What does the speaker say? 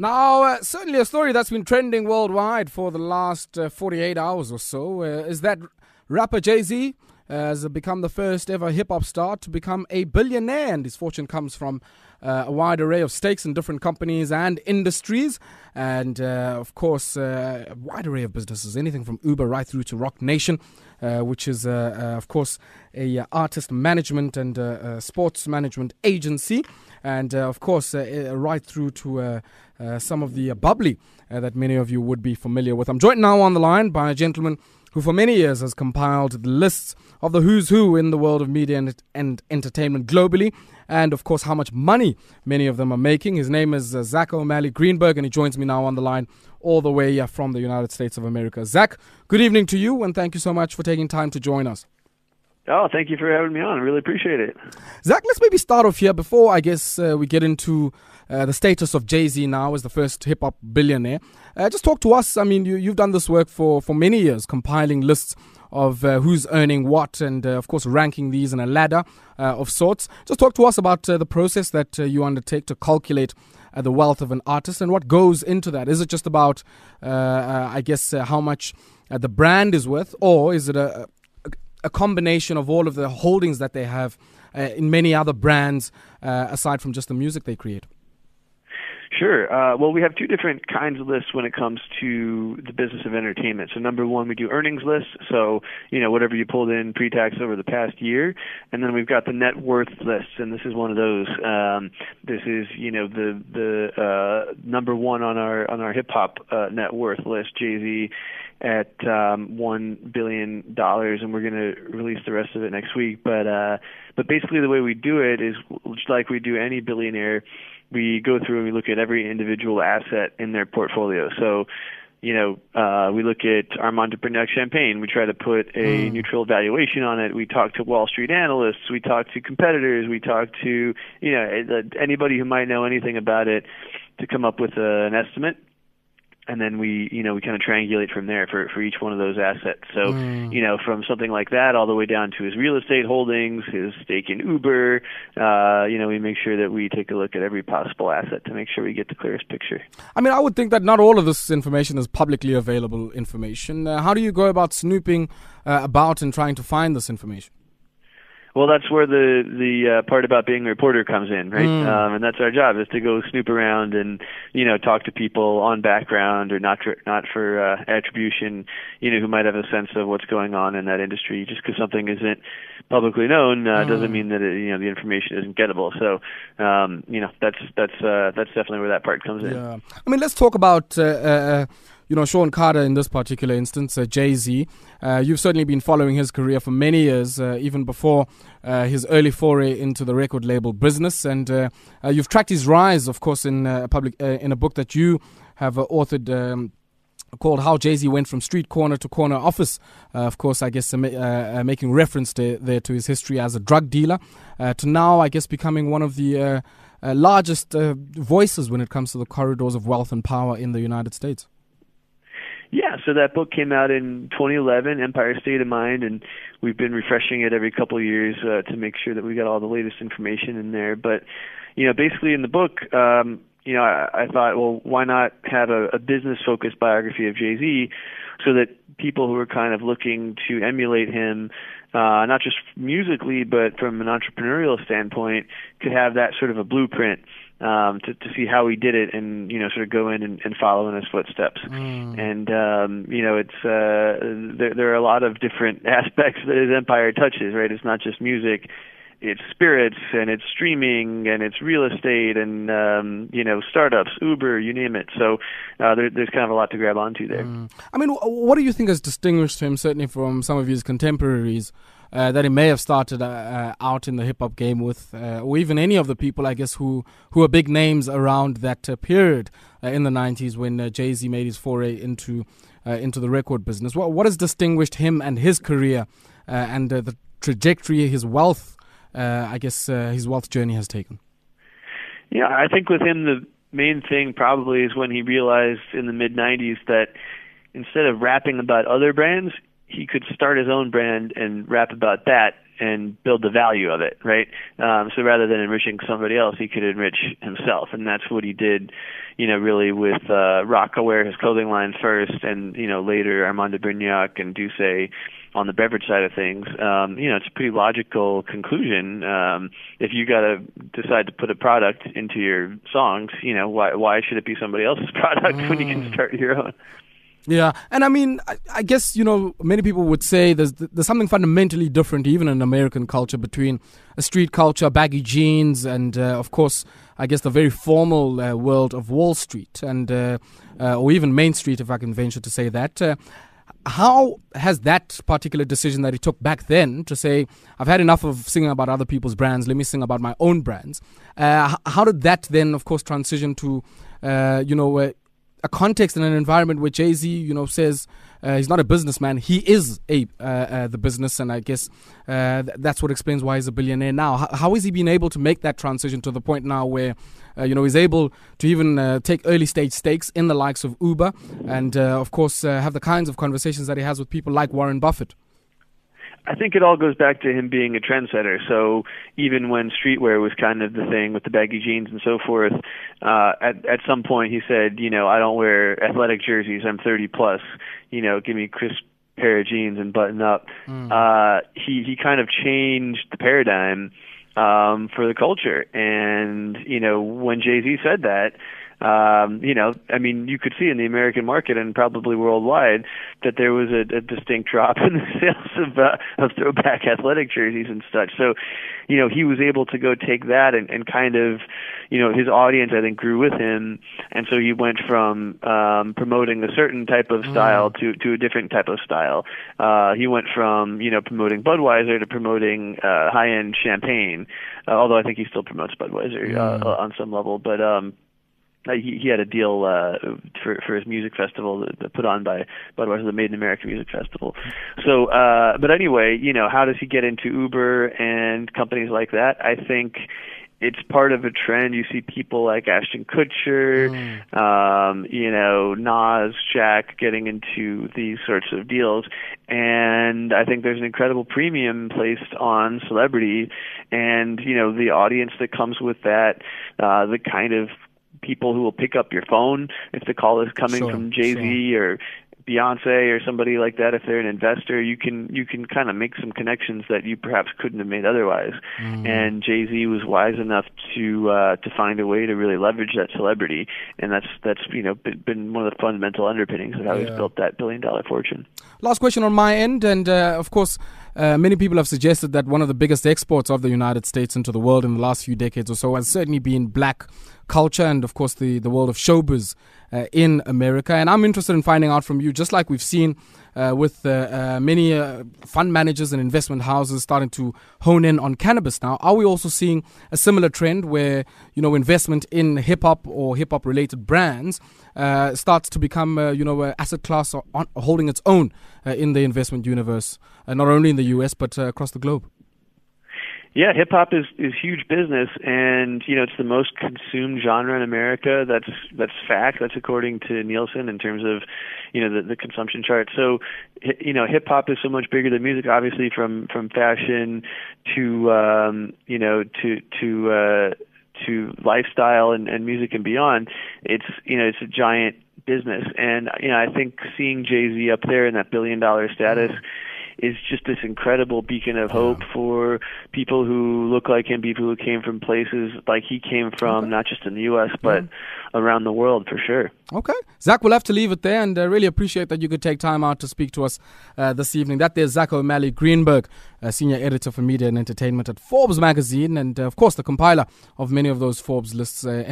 Now, uh, certainly a story that's been trending worldwide for the last uh, 48 hours or so uh, is that rapper Jay Z has become the first ever hip hop star to become a billionaire, and his fortune comes from uh, a wide array of stakes in different companies and industries, and uh, of course, uh, a wide array of businesses, anything from Uber right through to Roc Nation. which is, of course, a artist management and sports management agency and uh, of course, uh, right through to uh, some of the bubbly that many of you would be familiar with. I'm joined now on the line by a gentleman who for many years has compiled the lists of the who's who in the world of media and, and, entertainment globally, and of course, how much money many of them are making. His name is uh, Zack O'Malley Greenburg, and he joins me now on the line all the way uh, from the United States of America. Zack, good evening to you, and thank you so much for taking time to join us. Oh, thank you for having me on. I really appreciate it. Zack, let's maybe start off here before I guess uh, we get into uh, the status of Jay Z now as the first hip hop billionaire. Uh, just talk to us. I mean, you, you've done this work for, for many years, compiling lists of uh, who's earning what and, uh, of course, ranking these in a ladder uh, of sorts. Just talk to us about the process that you undertake to calculate the wealth of an artist and what goes into that. Is it just about, I guess, how much the brand is worth, or is it a, a combination of all of the holdings that they have uh, in many other brands uh, aside from just the music they create? Sure. Uh, well, we have two different kinds of lists when it comes to the business of entertainment. So, number one, we do earnings lists. So, you know, whatever you pulled in pre-tax over the past year, and then we've got the net worth lists, and this is one of those. Um, this is, you know, the the uh, number one on our on our hip hop uh, net worth list. Jay Z at um, one billion dollars, and we're going to release the rest of it next week. But uh, but basically, the way we do it is just like we do any billionaire. We go through and we look at every individual asset in their portfolio. So, you know, uh, we look at Armand de Brignac Champagne. We try to put a mm. neutral valuation on it. We talk to Wall Street analysts. We talk to competitors. We talk to, you know, anybody who might know anything about it to come up with a, an estimate and then we you know we kind of triangulate from there for for each one of those assets. So mm. you know from something like that all the way down to his real estate holdings his stake in uber uh you know we make sure that we take a look at every possible asset to make sure we get the clearest picture. I mean i would think that not all of this information is publicly available information. Uh, how do you go about snooping uh, about and trying to find this information well, that's where the the uh, part about being a reporter comes in, right? Mm. Um, and that's our job is to go snoop around and you know talk to people on background or not for, not for uh, attribution, you know, who might have a sense of what's going on in that industry. Just because something isn't publicly known uh, mm. doesn't mean that it, you know the information isn't gettable. So, um, you know, that's that's uh, that's definitely where that part comes in. Yeah, I mean, let's talk about. Uh, uh, you know, Sean Carter in this particular instance, uh, Jay Z. Uh, you've certainly been following his career for many years, uh, even before uh, his early foray into the record label business, and uh, uh, you've tracked his rise, of course, in a public in a book that you have authored. Um, called How Jay Z Went from Street Corner to Corner Office. Uh, of course, I guess uh, uh, making reference to, there to his history as a drug dealer, to now, I guess, becoming one of the largest voices when it comes to the corridors of wealth and power in the United States. Yeah, so that book came out in 2011, Empire State of Mind, and we've been refreshing it every couple of years uh, to make sure that we got all the latest information in there. But you know, basically in the book, um, you know, I, I thought, well, why not have a, a business-focused biography of Jay Z, so that people who are kind of looking to emulate him, uh, not just musically, but from an entrepreneurial standpoint, could have that sort of a blueprint um, to, to see how he did it and you know sort of go in and, and follow in his footsteps. Mm. And um, you know it's uh, there, there are a lot of different aspects that his empire touches. Right, it's not just music. It's spirits and it's streaming and it's real estate and um, you know startups, Uber, you name it. So uh, there, there's kind of a lot to grab onto there. Mm. I mean, what do you think has distinguished him certainly from some of his contemporaries? uh, that he may have started uh, uh, out in the hip hop game with, uh, or even any of the people, I guess, who who are big names around that uh, period in the '90s when Jay Z made his foray into into the record business. What what has distinguished him and his career and the trajectory his wealth, I guess, his wealth journey has taken? Yeah, I think with him the main thing probably is when he realized in the mid '90s that instead of rapping about other brands, he could start his own brand and rap about that and build the value of it, right? Um, so rather than enriching somebody else, he could enrich himself, and that's what he did, you know, really with uh, Rocawear, his clothing line first, and you know later Armand de Brignac and D'USSÉ on the beverage side of things, um, you know, it's a pretty logical conclusion. Um, if you got to decide to put a product into your songs, you know, why why should it be somebody else's product mm. when you can mm. start your own? Yeah, and I mean, I, I, guess you know, many people would say there's there's something fundamentally different, even in American culture, between a street culture, baggy jeans, and uh, of course, I guess the very formal uh, world of Wall Street, and uh, uh or even Main Street, if I can venture to say that. Uh, how has that particular decision that he took back then to say, I've had enough of singing about other people's brands, let me sing about my own brands? Uh, how did that then, of course, transition to, you know, a context and an environment where Jay Z, you know, says uh, he's not a businessman, he is a uh, uh, the business, and I guess uh, th- that's what explains why he's a billionaire now. H- how has he been able to make that transition to the point now where, you know, he's able to even take early stage stakes in the likes of Uber, and of course have the kinds of conversations that he has with people like Warren Buffett. I think it all goes back to him being a trendsetter. So even when streetwear was kind of the thing with the baggy jeans and so forth, uh, at at some point he said, you know, I don't wear athletic jerseys. I'm 30 plus. You know, give me a crisp pair of jeans and button up. Mm. Uh, he he kind of changed the paradigm um, for the culture. And you know, when Jay Z said that um, you know, I mean, you could see in the American market and probably worldwide that there was a, a distinct drop in the sales of uh, of throwback athletic jerseys and such. So, you know, he was able to go take that and, and kind of, you know, his audience I think grew with him, and so he went from um, promoting a certain type of style mm. to to a different type of style. Uh, he went from you know promoting Budweiser to promoting uh, high end champagne, uh, although I think he still promotes Budweiser uh, mm. on some level, but. um uh, he, he had a deal uh, for for his music festival that, that put on by Budweiser, the Made in America Music Festival. So, uh, but anyway, you know, how does he get into Uber and companies like that? I think it's part of a trend. You see people like Ashton Kutcher, mm. um, you know, Nas, Jack getting into these sorts of deals, and I think there's an incredible premium placed on celebrity, and you know, the audience that comes with that, uh, the kind of people who will pick up your phone if the call is coming sure, from Jay Z sure. or Beyonce or somebody like that, if they're an investor, you can you can kind of make some connections that you perhaps couldn't have made otherwise. Mm. And Jay Z was wise enough to uh, to find a way to really leverage that celebrity, and that's that's you know been, been one of the fundamental underpinnings of how yeah. he's built that billion dollar fortune. Last question on my end, and uh, of course. Uh, many people have suggested that one of the biggest exports of the United States into the world in the last few decades or so has certainly been black culture and, of course, the, the world of showbiz uh, in America. And I'm interested in finding out from you, just like we've seen uh, with uh, uh many uh, fund managers and investment houses starting to hone in on cannabis now. Are we also seeing a similar trend where you know investment in hip hop or hip hop related brands uh, starts to become you know an asset class holding its own in the investment universe, not only in the U.S. but across the globe? Yeah, hip hop is is huge business, and you know it's the most consumed genre in America. That's that's fact. That's according to Nielsen in terms of you know the, the consumption chart. So you know hip hop is so much bigger than music, obviously from from fashion to um, you know to to uh, to lifestyle and, and music and beyond. It's you know it's a giant business, and you know I think seeing Jay Z up there in that billion dollar status. Mm-hmm is just this incredible beacon of hope for people who look like him, people who came from places like he came from, okay. not just in the U.S. but around the world for sure. Okay, Zack, we'll have to leave it there, and I uh, really appreciate that you could take time out to speak to us uh, this evening. That there's Zack O'Malley Greenburg, uh, senior editor for media and entertainment at Forbes magazine, and uh, of course the compiler of many of those Forbes lists. Uh,